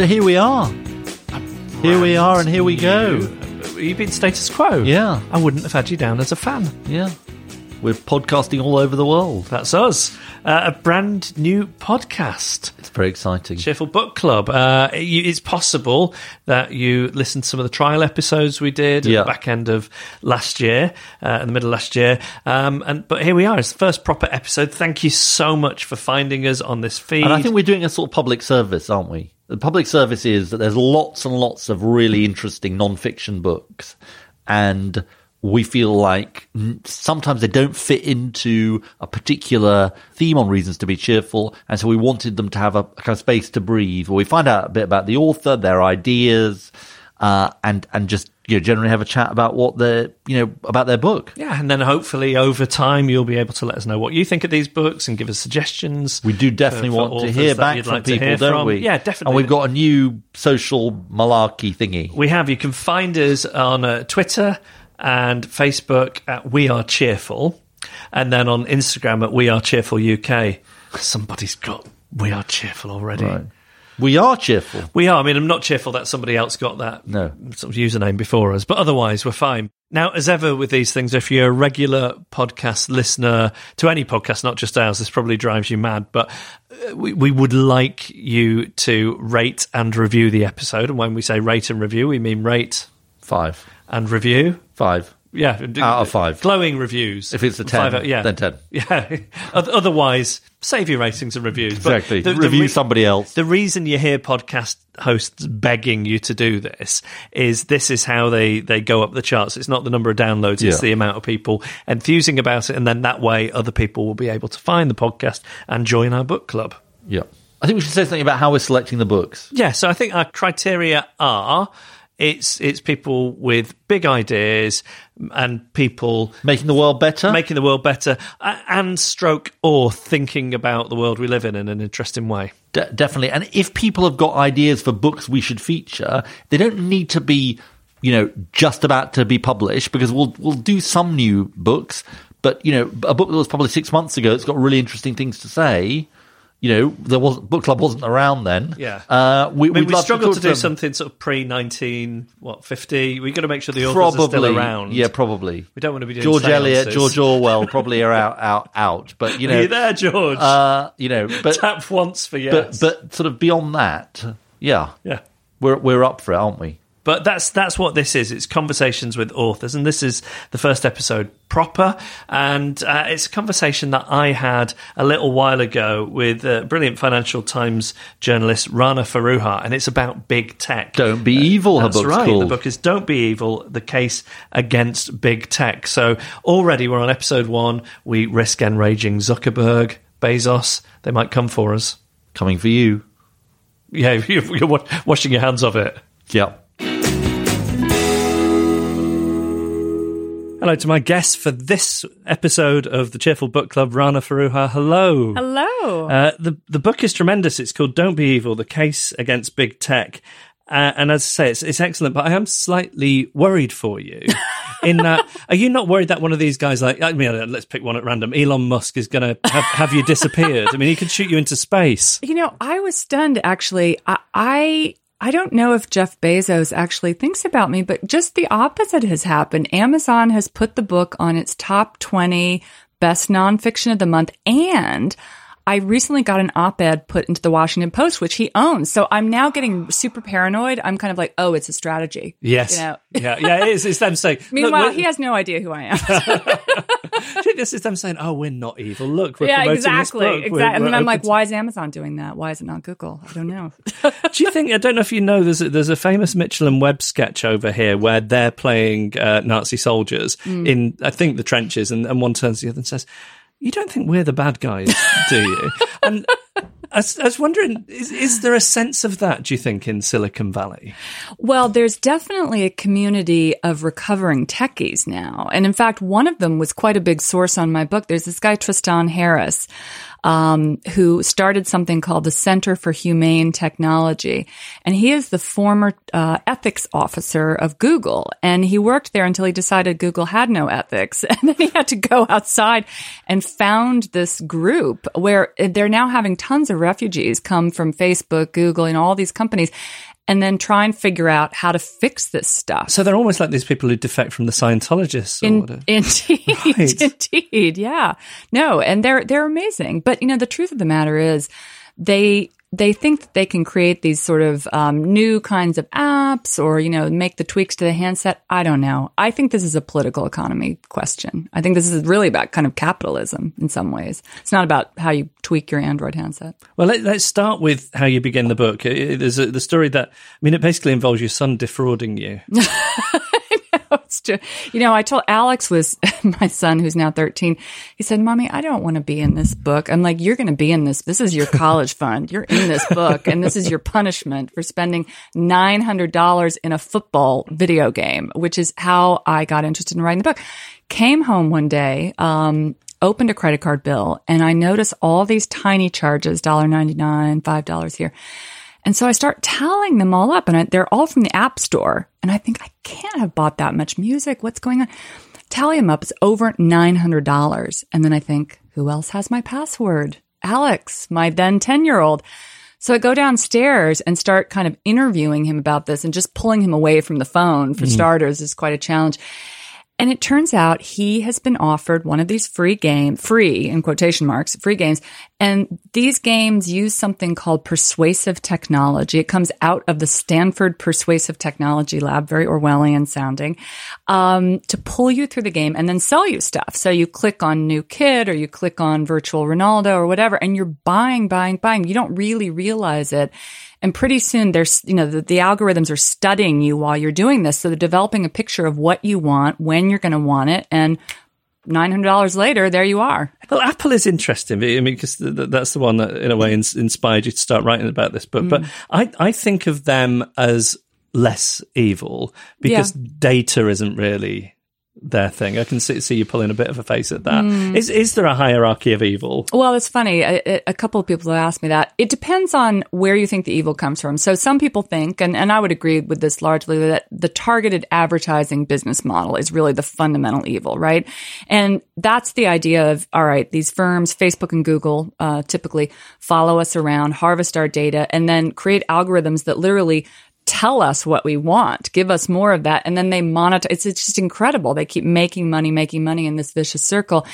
So here we are. Here we are, and here we go. You've been status quo. Yeah. I wouldn't have had you down as a fan. Yeah. We're podcasting all over the world. That's us. Uh, a brand new podcast. It's very exciting. Cheerful Book Club. Uh, you, it's possible that you listened to some of the trial episodes we did at Yeah. the back end of last year, uh, in the middle of last year. Um, and but here we are. It's the first proper episode. Thank you so much for finding us on this feed. And I think we're doing a sort of public service, aren't we? The public service is that there's lots and lots of really interesting non-fiction books, and we feel like sometimes they don't fit into a particular theme on reasons to be cheerful, and so we wanted them to have a, kind of space to breathe, where we find out a bit about the author, their ideas, uh, and and just you know generally have a chat about what they're you know about their book. yeah, and then hopefully over time you'll be able to let us know what you think of these books and give us suggestions. We do definitely for- for want to hear back from like people, don't from. we? Yeah, definitely. And we've got a new social malarkey thingy. We have. You can find us on uh, Twitter and Facebook at We Are Cheerful, and then on Instagram at We Are Cheerful UK. Somebody's got We Are Cheerful already. Right. We are cheerful. We are. I mean, I'm not cheerful that somebody else got that No. sort of username before us, but otherwise we're fine. Now, as ever with these things, if you're a regular podcast listener to any podcast, not just ours, this probably drives you mad, but uh, we, we would like you to rate and review the episode. And when we say rate and review, we mean rate Five. and review. Five. Yeah, Out of five. glowing reviews. If it's a 10, Five, yeah, then 10. Yeah. Otherwise, save your ratings and reviews. Exactly. the- the Review re- somebody else. The reason you hear podcast hosts begging you to do this is this is how they they go up the charts. It's not the number of downloads; Yeah. it's the amount of people enthusing about it, and then that way other people will be able to find the podcast and join our book club. Yeah. I think we should say something about how we're selecting the books. Yeah, so I think our criteria are it's it's people with big ideas and people Making the world better. making the world better and stroke or thinking about the world we live in in an interesting way. De- definitely. And if people have got ideas for books we should feature, they don't need to be, you know, just about to be published because we'll we'll do some new books. But you know, a book that was published six months ago, it's got really interesting things to say. You know, there was book club wasn't around then. Yeah. uh, we, I mean, we'd we love struggle to, do them. something sort of pre nineteen what fifty. We got to make sure the authors Probably, are still around. yeah, probably. we don't want to be doing George Eliot. George Orwell probably are out, out, out. But you know, Are you there, George? uh, you know, but Tap once for yes. but but sort of beyond that, yeah, yeah. we're we're up for it, aren't we? But that's that's what this is. It's conversations with authors, and this is the first episode proper. And uh, it's a conversation that I had a little while ago with uh, brilliant Financial Times journalist Rana Foroohar, and it's about big tech. Don't be evil. Her That's right. called. The book is "Don't Be Evil: The Case Against Big Tech." So already we're on episode one. We risk enraging Zuckerberg, Bezos. They might come for us. Coming for you. Yeah, you're, you're wa- washing your hands of it. Yeah. Hello to my guest for this episode of the Cheerful Book Club, Rana Foroohar. Hello. Hello. Uh, the the book is tremendous. It's called "Don't Be Evil: The Case Against Big Tech," uh, and as I say, it's, it's excellent. But I am slightly worried for you. In that, are you not worried that one of these guys, like I mean, let's pick one at random, Elon Musk, is going to have, have you disappeared? I mean, he could shoot you into space. you know, I was stunned actually. I, I I don't know if Jeff Bezos actually thinks about me, but just the opposite has happened. Amazon has put the book on its top 20 best nonfiction of the month and I recently got an op-ed put into the Washington Post, which he owns. So I'm now getting super paranoid. I'm kind of like, oh, it's a strategy. Yes. You know? yeah. Yeah. It is. It's them saying. Meanwhile, we're- he has no idea who I am. this is them saying, "Oh, we're not evil. Look, we're yeah, promoting exactly, this book. exactly. We're- and then I'm like, to- why is Amazon doing that? Why is it not Google? I don't know. Do you think? I don't know if you know. There's a, there's a famous Mitchell and Webb sketch over here where they're playing uh, Nazi soldiers Hmm. in, I think, the trenches, and, and one turns to the other and says, "You don't think we're the bad guys, do you?" and I was, wondering, is, is there a sense of that? Do you think in Silicon Valley? Well, there's definitely a community of recovering techies now. And in fact, one of them was quite a big source on my book. There's this guy, Tristan Harris, um, who started something called the Center for Humane Technology. And he is the former uh, ethics officer of Google. And he worked there until he decided Google had no ethics. And then he had to go outside and found this group where they're now having tons of refugees come from Facebook, Google, and all these companies and then try and figure out how to fix this stuff. So they're almost like these people who defect from the Scientologists. Or In, indeed, Right. indeed, yeah. No, and they're they're amazing. But you know, the truth of the matter is, they they think that they can create these sort of um, new kinds of apps, or you know, make the tweaks to the handset. I don't know. I think this is a political economy question. I think this is really about kind of capitalism in some ways. It's not about how you tweak your Android handset. Well, let, let's start with how you begin the book. There's a, the story that, I mean, it basically involves your son defrauding you. True. You know, I told Alex was my son who's now 13. He said, Mommy, I don't want to be in this book. I'm like, you're going to be in this. This is your college fund. You're in this book and this is your punishment for spending $900 in a football video game, which is how I got interested in writing the book. Came home one day, um, opened a credit card bill and I noticed all these tiny charges, $1.99, $5 here. And so I start tallying them all up, and I, they're all from the App Store. And I think I can't have bought that much music. What's going on? Tally them up. It's over $900. And then I think, who else has my password? Alex, my then 10 year old. So I go downstairs and start kind of interviewing him about this and just pulling him away from the phone for mm-hmm. starters is quite a challenge. And it turns out he has been offered one of these free game, free in quotation marks, free games. And these games use something called persuasive technology. It comes out of the Stanford Persuasive Technology Lab, very Orwellian sounding, um, to pull you through the game and then sell you stuff. So you click on new kid or you click on virtual Ronaldo or whatever, and you're buying, buying, buying. You don't really realize it. And pretty soon there's, you know, the, the algorithms are studying you while you're doing this. So they're developing a picture of what you want, when you're going to want it. And $900 later, there you are. Well, Apple is interesting. I mean, because th- th- that's the one that, in a way, ins- inspired you to start writing about this book. But mm. I, I think of them as less evil because data isn't really their thing. I can see, see you pulling a bit of a face at that. Is is there a hierarchy of evil? Well, it's funny. A, a couple of people have asked me that. It depends on where you think the evil comes from. So some people think, and, and I would agree with this largely, that the targeted advertising business model is really the fundamental evil, right? And that's the idea of, all right, these firms, Facebook and Google, uh, typically follow us around, harvest our data, and then create algorithms that literally tell us what we want, give us more of that, and then they monitor. It's, it's just incredible. They keep making money, making money in this vicious circle.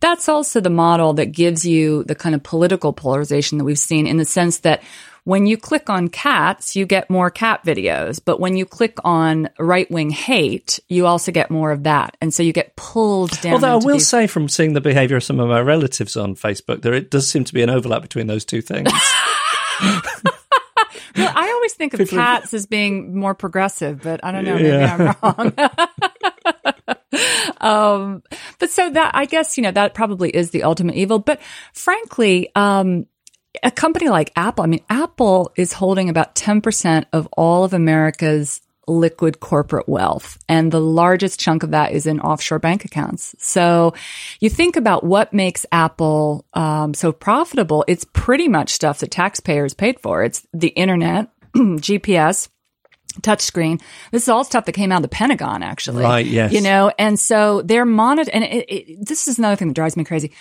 That's also the model that gives you the kind of political polarization that we've seen in the sense that when you click on cats, you get more cat videos, but when you click on right wing hate, you also get more of that. And so you get pulled down. Although I will these- say, from seeing the behaviour of some of my relatives on Facebook, there it does seem to be an overlap between those two things. Always think of People- cats as being more progressive, but I don't know. Maybe Yeah. I'm wrong. um, but so that I guess you know that probably is the ultimate evil. But frankly, um, a company like Apple, I mean, Apple is holding about ten percent of all of America's liquid corporate wealth. And the largest chunk of that is in offshore bank accounts. So you think about what makes Apple um, so profitable. It's pretty much stuff that taxpayers paid for. It's the internet, GPS, touchscreen. This is all stuff that came out of the Pentagon, actually. Right, yes. You know, and so they're monitoring. And it, it, this is another thing that drives me crazy.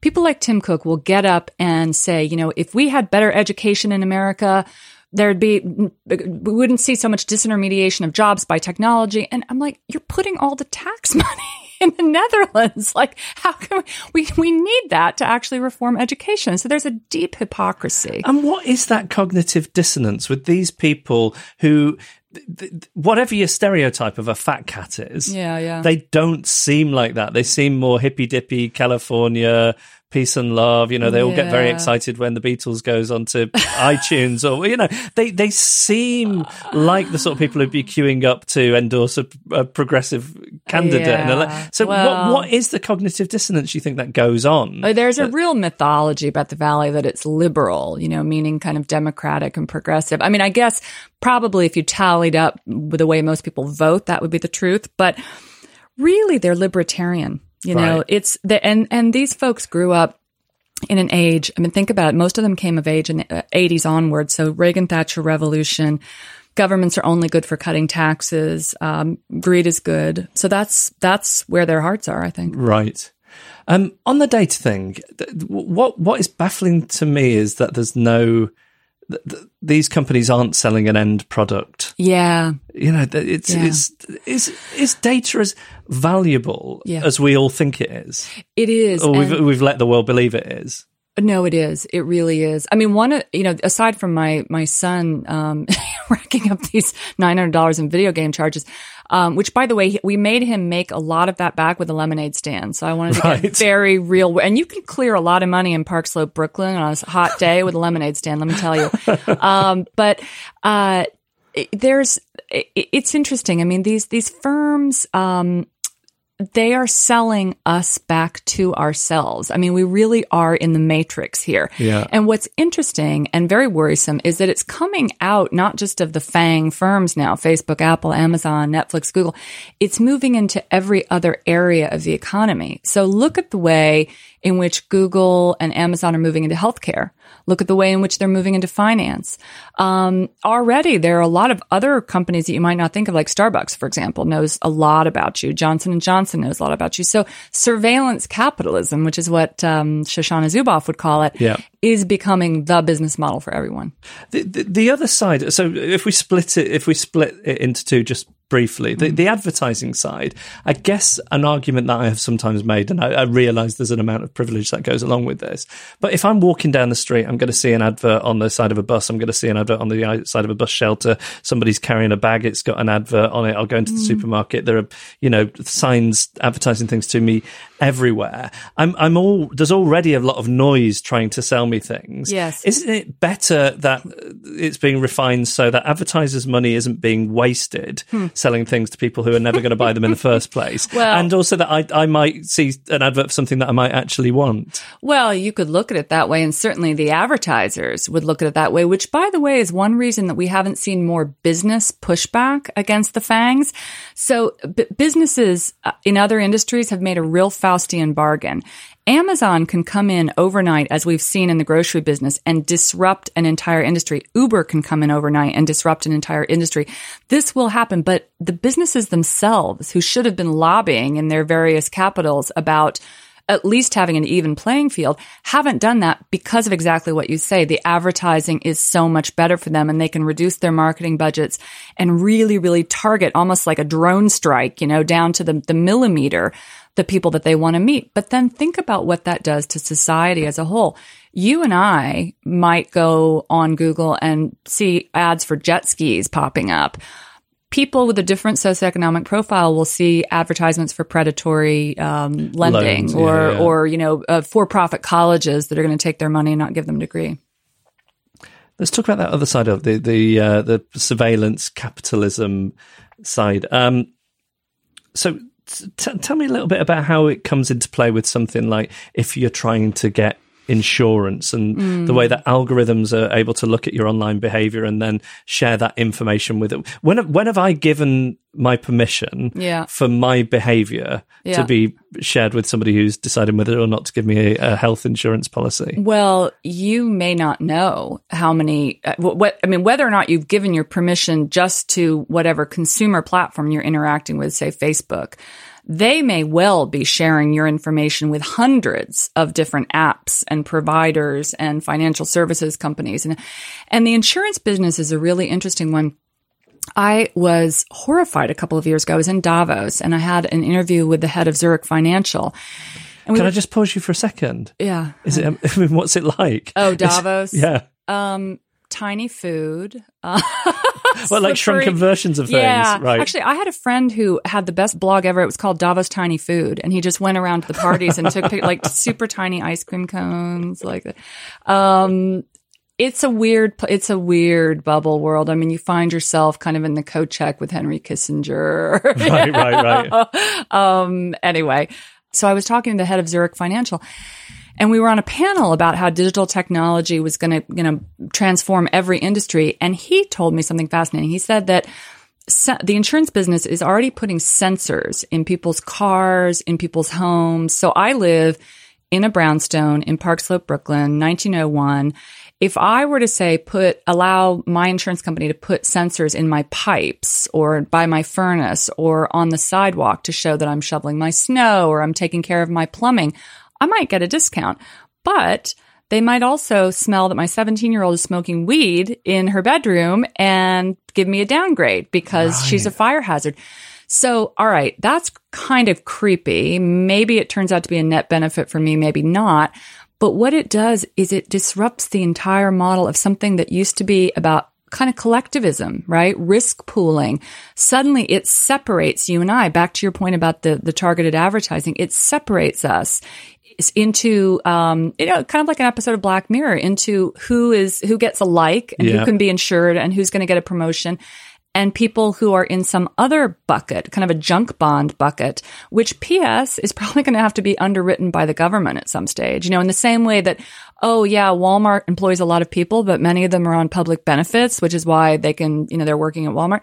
People like Tim Cook will get up and say, you know, if we had better education in America, there'd be we wouldn't see so much disintermediation of jobs by technology and i'm like you're putting all the tax money in the netherlands like how can we we, we need that to actually reform education so there's a deep hypocrisy And what is that cognitive dissonance with these people who th- th- whatever your stereotype of a fat cat is, Yeah, yeah. they don't seem like that. They seem more hippy dippy California peace and love. You know, they all get very excited when the Beatles goes onto iTunes, or you know, they they seem like the sort of people who'd be queuing up to endorse a, a progressive candidate. Yeah. so, Well- what what is the cognitive dissonance you think that goes on? Uh, There's a real mythology about the valley that it's liberal, you know, meaning kind of democratic and progressive. I mean, I guess probably if you tallied up with the way most people vote, that would be the truth. But really, they're libertarian. You know, Right. it's the and and these folks grew up in an age. I mean, think about it. Most of them came of age in the uh, 80s onward. So Reagan Thatcher revolution. Governments are only good for cutting taxes. Um, greed is good. So that's that's where their hearts are. I think. Right. Um, on the data thing, th- what what is baffling to me is that there's no th- th- these companies aren't selling an end product. Yeah. You know, it's Yeah. it's is data as valuable Yeah. as we all think it is, It is. or we've we've let the world believe it is. No, it is. It really is. I mean, one, of you know, aside from my my son um, racking up these nine hundred dollars in video game charges, um, which by the way, we made him make a lot of that back with a lemonade stand. So I wanted to Right. get very real, and you can clear a lot of money in Park Slope, Brooklyn, on a hot day with a lemonade stand. Let me tell you. um, but uh, there's, it, it's interesting. I mean, these these firms. Um, they are selling us back to ourselves. I mean, we really are in the matrix here. Yeah. And what's interesting and very worrisome is that it's coming out not just of the FANG firms now, Facebook, Apple, Amazon, Netflix, Google. It's moving into every other area of the economy. So look at the way in which Google and Amazon are moving into healthcare. Look at the way in which they're moving into finance. Um, already, there are a lot of other companies that you might not think of, like Starbucks, for example, knows a lot about you. Johnson and Johnson knows a lot about you. So surveillance capitalism, which is what um, Shoshana Zuboff would call it, Yeah. is becoming the business model for everyone. The, the, the other side. So if we split it, if we split it into two, just briefly, the, mm. the advertising side. I guess an argument that I have sometimes made, and I, I realise there's an amount of privilege that goes along with this. But if I'm walking down the street, I'm going to see an advert on the side of a bus. I'm going to see an advert on the side of a bus shelter. Somebody's carrying a bag. It's got an advert on it. I'll go into the mm. supermarket. There are, you know, signs advertising things to me everywhere. I'm, I'm all, there's already a lot of noise trying to sell me things. Yes. Isn't it better that uh, it's being refined so that advertisers' money isn't being wasted hmm. Selling things to people who are never going to buy them in the first place? Well- and also that I, I might see an advert for something that I might actually want. Well, you could look at it that way, and certainly the advertisers would look at it that way, which, by the way, is one reason that we haven't seen more business pushback against the fangs. So, b- businesses uh, in other industries have made a real Faustian bargain. Amazon can come in overnight, as we've seen in the grocery business, and disrupt an entire industry. Uber can come in overnight and disrupt an entire industry. This will happen, but the businesses themselves, who should have been lobbying in their various capitals about at least having an even playing field, haven't done that because of exactly what you say. The advertising is so much better for them and they can reduce their marketing budgets and really, really target almost like a drone strike, you know, down to the, the millimeter, the people that they want to meet. But then think about what that does to society as a whole. You and I might go on Google and see ads for jet skis popping up people with a different socioeconomic profile will see advertisements for predatory um, lending Loans, yeah, or yeah. or you know uh, for-profit colleges that are going to take their money and not give them a degree. Let's talk about that other side of the the uh, the surveillance capitalism side. Um, so, t- tell me a little bit about how it comes into play with something like if you're trying to get insurance and the way that algorithms are able to look at your online behavior and then share that information with it. When when have I given my permission Yeah. for my behavior Yeah. to be shared with somebody who's deciding whether or not to give me a, a health insurance policy? Well, you may not know how many. Uh, what I mean, whether or not you've given your permission just to whatever consumer platform you're interacting with, say Facebook. They may well be sharing your information with hundreds of different apps and providers and financial services companies. And, and the insurance business is a really interesting one. I was horrified a couple of years ago. I was in Davos and I had an interview with the head of Zurich Financial. We Can were- I just pause you for a second? yeah. Is it? I mean, what's it like? Oh, It's- Davos? yeah. Um, Tiny Food. Uh, well, like shrunken versions of things, yeah. right? Actually, I had a friend who had the best blog ever. It was called Davos Tiny Food, and he just went around to the parties and took like super tiny ice cream cones, like that. Um, it's a weird, it's a weird bubble world. I mean, you find yourself kind of in the coat check with Henry Kissinger. right, right, right. um, anyway, so I was talking to the head of Zurich Financial, and we were on a panel about how digital technology was going to, you know, transform every industry. And he told me something fascinating. He said that se- the insurance business is already putting sensors in people's cars, in people's homes. So I live in a brownstone in Park Slope, Brooklyn, 1901. If I were to say put allow my insurance company to put sensors in my pipes or by my furnace or on the sidewalk to show that I'm shoveling my snow or I'm taking care of my plumbing, I might get a discount. But they might also smell that my 17 year old is smoking weed in her bedroom and give me a downgrade because she's a fire hazard. So, all right, that's kind of creepy. Maybe it turns out to be a net benefit for me, maybe not. But what it does is it disrupts the entire model of something that used to be about kind of collectivism, right? Risk pooling. Suddenly it separates you and I back to your point about the, the targeted advertising. It separates us into, um, you know, kind of like an episode of Black Mirror into who is, who gets a like and Yeah. who can be insured and who's going to get a promotion and people who are in some other bucket, kind of a junk bond bucket, which PS is probably going to have to be underwritten by the government at some stage. You know, in the same way that, oh yeah, Walmart employs a lot of people, but many of them are on public benefits, which is why they can, you know, they're working at Walmart.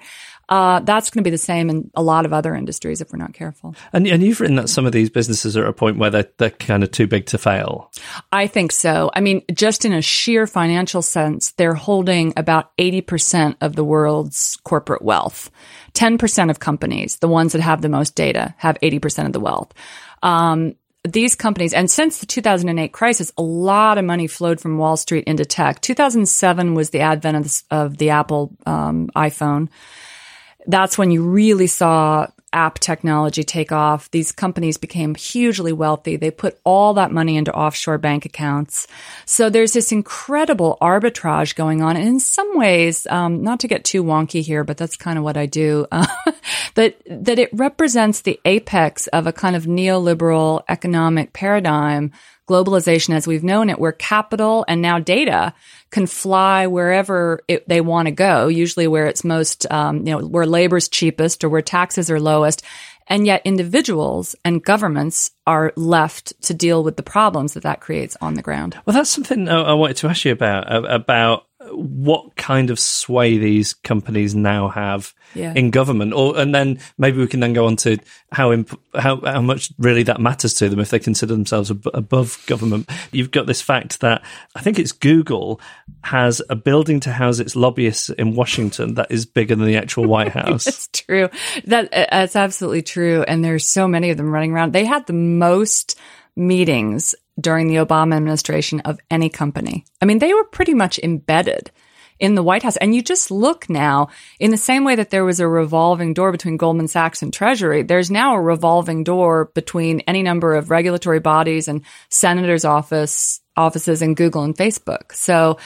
Uh, that's going to be the same in a lot of other industries if we're not careful. And, and you've written that some of these businesses are at a point where they're, they're kind of too big to fail. I think so. I mean, just in a sheer financial sense, they're holding about 80% of the world's corporate wealth. 10% of companies, the ones that have the most data, have 80% of the wealth. Um, these companies, and since the 2008 crisis, a lot of money flowed from Wall Street into tech. 2007 was the advent of the, of the Apple um, iPhone that's when you really saw app technology take off. These companies became hugely wealthy. They put all that money into offshore bank accounts. So there's this incredible arbitrage going on. And in some ways, um, not to get too wonky here, but that's kind of what I do, uh, that, that it represents the apex of a kind of neoliberal economic paradigm globalization as we've known it, where capital and now data can fly wherever it, they want to go, usually where it's most, um, you know, where labor's cheapest or where taxes are lowest. And yet individuals and governments are left to deal with the problems that that creates on the ground. Well, that's something I wanted to ask you about, about what kind of sway these companies now have Yeah. in government, or and then maybe we can then go on to how imp- how how much really that matters to them if they consider themselves ab- above government. You've got this fact that I think it's Google has a building to house its lobbyists in Washington that is bigger than the actual White House. It's true. That uh, that's absolutely true. And there's so many of them running around. They had the most meetings during the Obama administration of any company. I mean, they were pretty much embedded in the White House. And you just look now in the same way that there was a revolving door between Goldman Sachs and Treasury, there's now a revolving door between any number of regulatory bodies and senators' office offices and Google and Facebook. So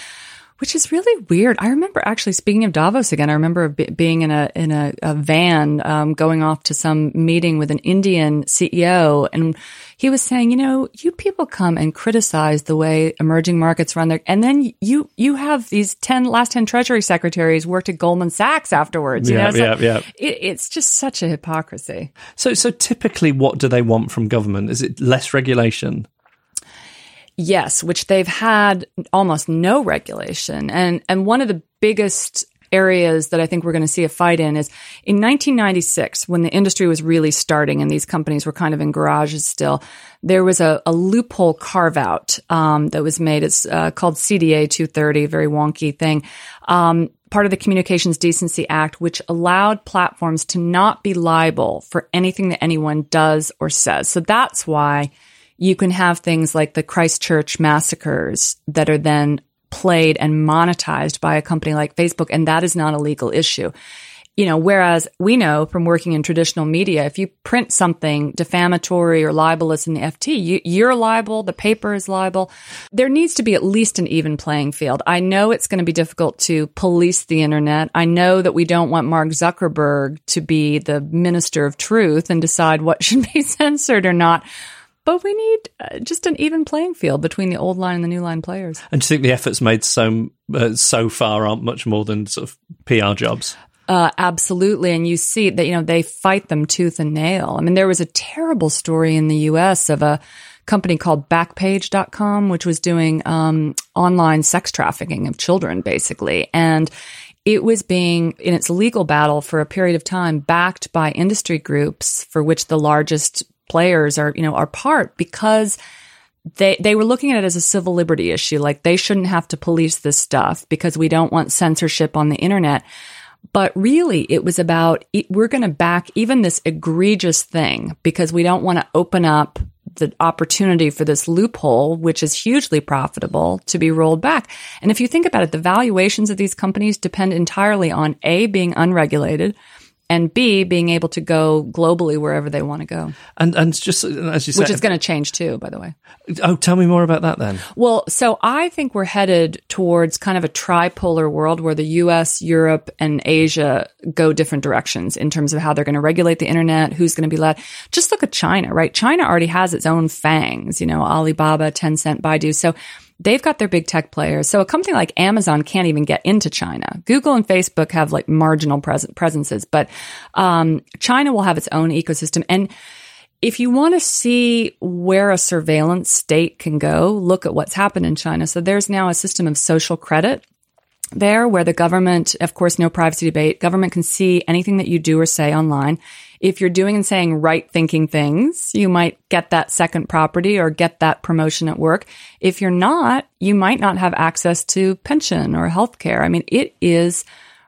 which is really weird. I remember actually speaking of Davos again. I remember be- being in a in a, a van um, going off to some meeting with an Indian CEO, and he was saying, you know, you people come and criticize the way emerging markets run their, and then you you have these ten last ten Treasury secretaries worked at Goldman Sachs afterwards. You Yeah, know, So yeah, yeah. It, it's just such a hypocrisy. So, so typically, what do they want from government? Is it less regulation? Yes, which they've had almost no regulation. And and one of the biggest areas that I think we're going to see a fight in is in 1996 when the industry was really starting and these companies were kind of in garages still. There was a, a loophole carve out um, that was made. It's uh, called CDA 230, very wonky thing. Um, part of the Communications Decency Act, which allowed platforms to not be liable for anything that anyone does or says. So that's why you can have things like the Christchurch massacres that are then played and monetized by a company like Facebook, and that is not a legal issue. you know, whereas we know from working in traditional media, if you print something defamatory or libelous in the FT, you, you're liable, the paper is liable. There needs to be at least an even playing field. I know it's going to be difficult to police the internet. I know that we don't want Mark Zuckerberg to be the minister of truth and decide what should be censored or not. But we need uh, just an even playing field between the old line and the new line players. And do you think the efforts made so uh, so far aren't much more than sort of PR jobs? Uh, absolutely. And you see that, you know, they fight them tooth and nail. I mean, there was a terrible story in the US of a company called Backpage.com, which was doing um, online sex trafficking of children, basically. And it was being in its legal battle for a period of time backed by industry groups for which the largest players are, you know, are part because they they were looking at it as a civil liberty issue like they shouldn't have to police this stuff because we don't want censorship on the internet but really, it was about we're going to back even this egregious thing because we don't want to open up the opportunity for this loophole, which is hugely profitable, to be rolled back. And if you think about it, the valuations of these companies depend entirely on A, being unregulated, and B, being able to go globally wherever they want to go. And and just as you said, which is going to change too, by the way. Oh, tell me more about that then. Well, so I think we're headed towards kind of a tripolar world where the U.S., Europe, and Asia go different directions in terms of how they're going to regulate the internet, who's going to be led. Just look at China, right? China already has its own fangs, you know, Alibaba, Tencent, Baidu. So They've got their big tech players. So a company like Amazon can't even get into China. Google and Facebook have like marginal pres- presences, but um, China will have its own ecosystem. And if you want to see where a surveillance state can go, look at what's happened in China. So there's now a system of social credit there where the government, of course, no privacy debate, government can see anything that you do or say online. If you're doing and saying right thinking things, you might get that second property or get that promotion at work. If you're not, you might not have access to pension or health care. I mean, it is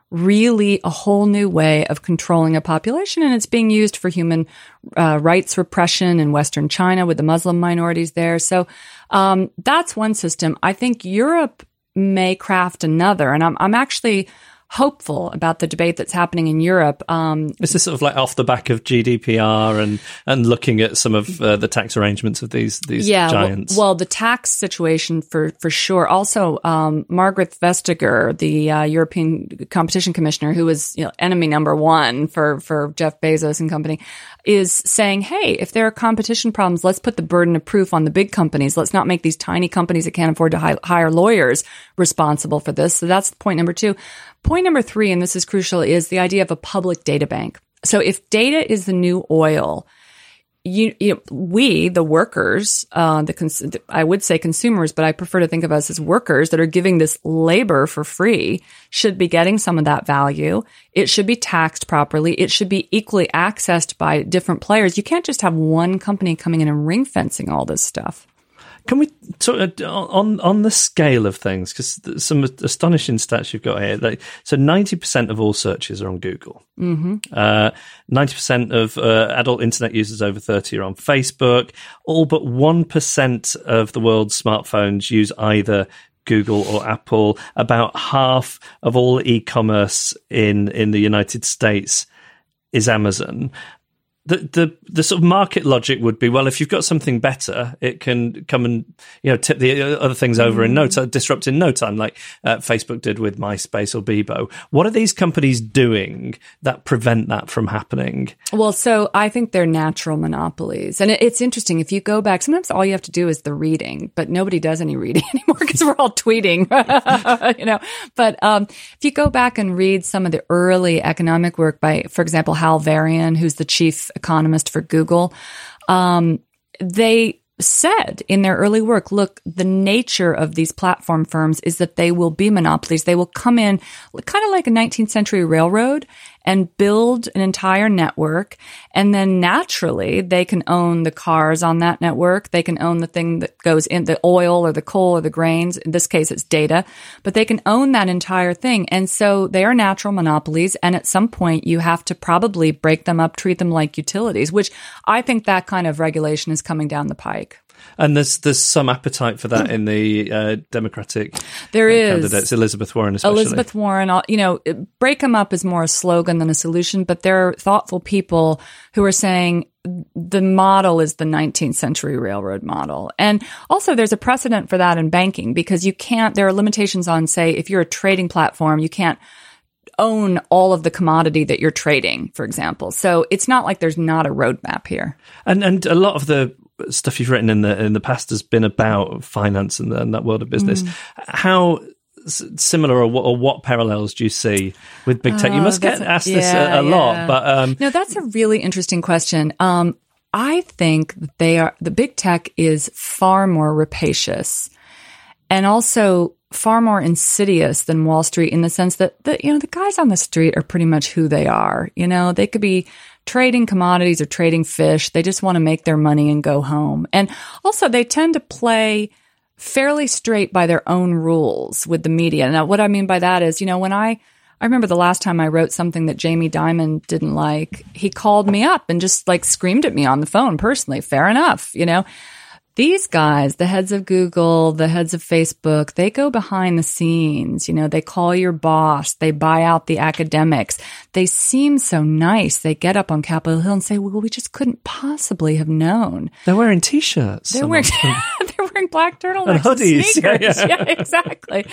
really a whole new way of controlling a population and it's being used for human uh, rights repression in Western China with the Muslim minorities there. So, um, that's one system. I think Europe may craft another. And I'm, I'm actually hopeful about the debate that's happening in Europe. Um, is this sort of like off the back of GDPR and and looking at some of uh, the tax arrangements of these these yeah, giants? Well, well, the tax situation for for sure. Also, um, Margrethe Vestager, the uh, European Competition Commissioner, who was you know, enemy number one for for Jeff Bezos and company, is saying, "Hey, if there are competition problems, let's put the burden of proof on the big companies. Let's not make these tiny companies that can't afford to hi- hire lawyers responsible for this." So that's point number two. Point number three, and this is crucial, is the idea of a public data bank. So if data is the new oil, you, you know, we, the workers, uh, the cons- I would say consumers, but I prefer to think of us as workers that are giving this labor for free should be getting some of that value. It should be taxed properly. It should be equally accessed by different players. You can't just have one company coming in and ring fencing all this stuff. Can we talk on on the scale of things? Because some astonishing stats you've got here. Like, so ninety percent of all searches are on Google. Mm-hmm. Uh, 90 percent of uh, adult internet users over thirty are on Facebook. All but one percent of the world's smartphones use either Google or Apple. About half of all e-commerce in in the United States is Amazon the, the the sort of market logic would be well if you've got something better it can come and you know tip the other things over in no mm. time disrupt in no time like uh, facebook did with myspace or bebo. What are these companies doing that prevent that from happening? Well so i think they're natural monopolies. And it, it's interesting if you go back sometimes all you have to do is the reading but nobody does any reading anymore because we're all tweeting you know. But um, if you go back and read some of the early economic work by for example hal varian who's the chief economist for Google, um, they said in their early work, look, the nature of these platform firms is that they will be monopolies. They will come in kind of like a 19th century railroad and build an entire network. And then naturally they can own the cars on that network. They can own the thing that goes in the oil or the coal or the grains. In this case, it's data, but they can own that entire thing. And so they are natural monopolies. And at some point you have to probably break them up, treat them like utilities, which I think that kind of regulation is coming down the pike. And there's there's some appetite for that in the uh, Democratic there uh, is candidates, Elizabeth Warren especially. Elizabeth Warren, you know, break them up is more a slogan than a solution, but there are thoughtful people who are saying the model is the 19th century railroad model. And also there's a precedent for that in banking because you can't, there are limitations on, say, if you're a trading platform, you can't own all of the commodity that you're trading, for example. So it's not like there's not a roadmap here. And and a lot of the stuff you've written in the in the past has been about finance and, and that world of business. Mm. How similar or what, or what, parallels do you see with big tech? you must get asked yeah, this a, a yeah. lot, but um, no, that's a really interesting question. Um, I think that they are the big tech is far more rapacious and also far more insidious than Wall Street in the sense that the you know the guys on the street are pretty much who they are. You know, they could be trading commodities or trading fish. They just want to make their money and go home. And also they tend to play fairly straight by their own rules with the media. Now, what I mean by that is, you know, when I, I remember the last time I wrote something that Jamie Dimon didn't like, he called me up and just like screamed at me on the phone personally. Fair enough, you know. These guys, the heads of Google, the heads of Facebook, they go behind the scenes. You know, they call your boss, they buy out the academics. They seem so nice. They get up on Capitol Hill and say, well, we just couldn't possibly have known. They're wearing t-shirts. They're wearing, wearing black turtlenecks and hoodies. And yeah, yeah. yeah, exactly.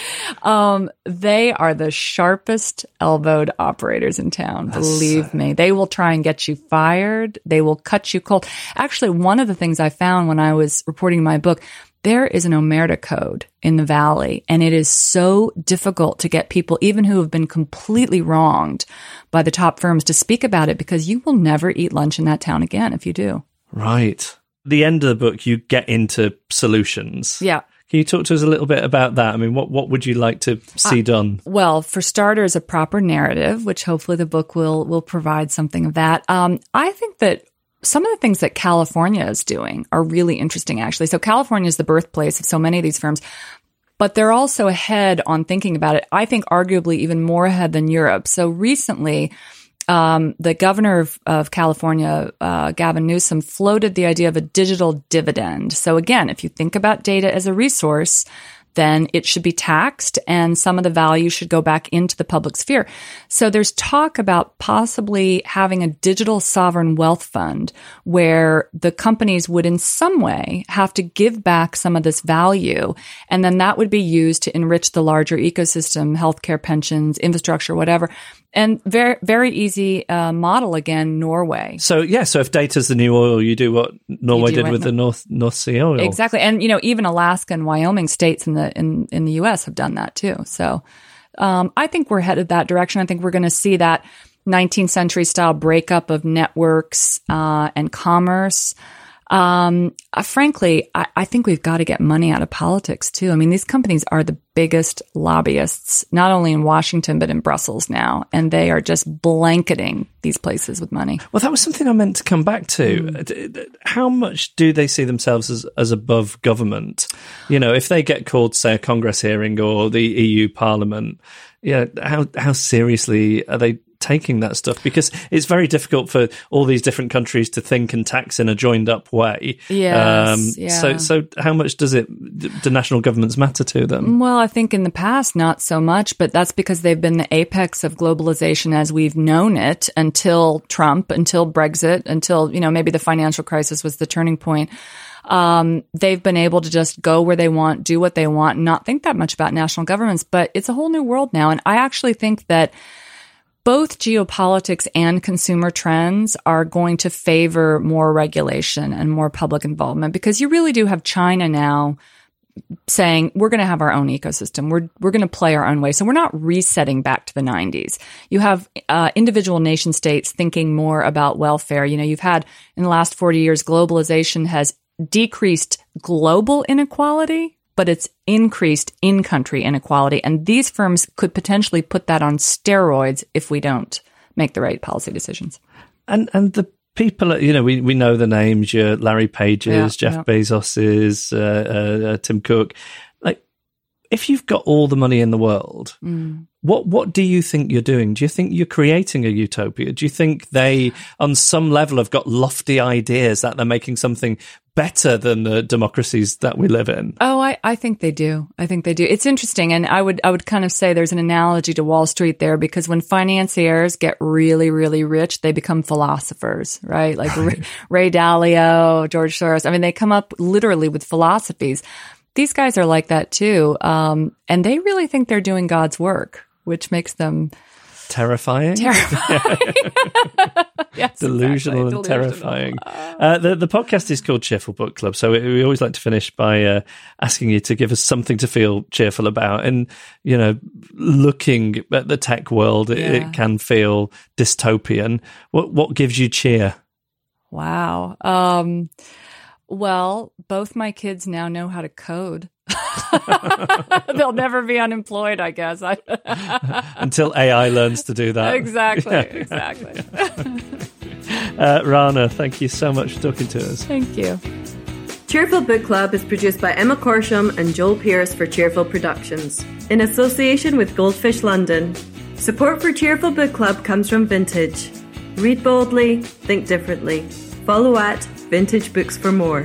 Um, they are the sharpest elbowed operators in town. That's believe so... me. They will try and get you fired. They will cut you cold. Actually, one of the things I found when I was reporting my book, there is an omerta code in the valley and it is so difficult to get people even who have been completely wronged by the top firms to speak about it because you will never eat lunch in that town again if you do right the end of the book you get into solutions yeah can you talk to us a little bit about that? I mean, what, what would you like to see uh, done? Well, for starters, a proper narrative, which hopefully the book will will provide something of that. Um, I think that some of the things that California is doing are really interesting, actually. So California is the birthplace of so many of these firms, but they're also ahead on thinking about it. I think arguably even more ahead than Europe. So recently, um, the governor of, of California, uh, Gavin Newsom, floated the idea of a digital dividend. So again, if you think about data as a resource, then it should be taxed and some of the value should go back into the public sphere. So there's talk about possibly having a digital sovereign wealth fund where the companies would in some way have to give back some of this value. And then that would be used to enrich the larger ecosystem, healthcare, pensions, infrastructure, whatever and very very easy uh, model again norway. So yeah so if data's the new oil you do what norway do did with the north north sea oil. Exactly. And you know even alaska and wyoming states in the in in the us have done that too. So um, i think we're headed that direction. I think we're going to see that 19th century style breakup of networks uh, and commerce um, uh, frankly, I, I, think we've got to get money out of politics too. I mean, these companies are the biggest lobbyists, not only in Washington, but in Brussels now. And they are just blanketing these places with money. Well, that was something I meant to come back to. Mm. How much do they see themselves as, as above government? You know, if they get called, say, a Congress hearing or the EU Parliament, yeah, how, how seriously are they taking that stuff because it's very difficult for all these different countries to think and tax in a joined up way. Yes, um, yeah. So, so how much does it, do national governments matter to them? Well, I think in the past, not so much, but that's because they've been the apex of globalization as we've known it until Trump, until Brexit, until, you know, maybe the financial crisis was the turning point. Um, they've been able to just go where they want, do what they want, and not think that much about national governments. But it's a whole new world now. And I actually think that both geopolitics and consumer trends are going to favor more regulation and more public involvement because you really do have China now saying we're going to have our own ecosystem. We're we're going to play our own way. So we're not resetting back to the 90s. You have uh, individual nation states thinking more about welfare. You know, you've had in the last 40 years globalization has decreased global inequality but it's increased in country inequality. And these firms could potentially put that on steroids if we don't make the right policy decisions. And and the people, you know, we, we know the names, your Larry Pages, yeah, Jeff yeah. Bezos's, uh, uh, Tim Cook. Like, if you've got all the money in the world, mm. What what do you think you're doing? Do you think you're creating a utopia? Do you think they, on some level, have got lofty ideas that they're making something better than the democracies that we live in? Oh, I, I think they do. I think they do. It's interesting, and I would I would kind of say there's an analogy to Wall Street there because when financiers get really really rich, they become philosophers, right? Like Ray, Ray Dalio, George Soros. I mean, they come up literally with philosophies. These guys are like that too, um, and they really think they're doing God's work which makes them terrifying. Terrifying. yes, Delusional exactly. and terrifying. Uh, the, the podcast is called Cheerful Book Club. So we, always like to finish by uh, asking you to give us something to feel cheerful about. And, you know, looking at the tech world, it, it can feel dystopian. What, what gives you cheer? Wow. Um, well, both my kids now know how to code. They'll never be unemployed, I guess. Until AI learns to do that. exactly. Exactly. Uh, Rana, thank you so much for talking to us. Thank you. Cheerful Book Club is produced by Emma Corsham and Joel Pierce for Cheerful Productions, in association with Goldfish London. Support for Cheerful Book Club comes from Vintage. Read boldly, think differently. Follow at Vintage Books for more.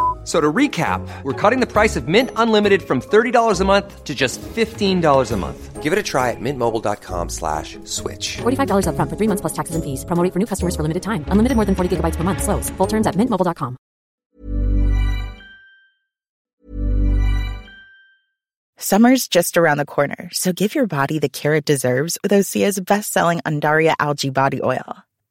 F- So to recap, we're cutting the price of Mint Unlimited from $30 a month to just $15 a month. Give it a try at mintmobile.com slash switch. $45 upfront for three months plus taxes and fees. Promo rate for new customers for limited time. Unlimited more than 40 gigabytes per month. Slows. Full terms at mintmobile.com. Summer's just around the corner, so give your body the care it deserves with Osea's best-selling Undaria algae body oil.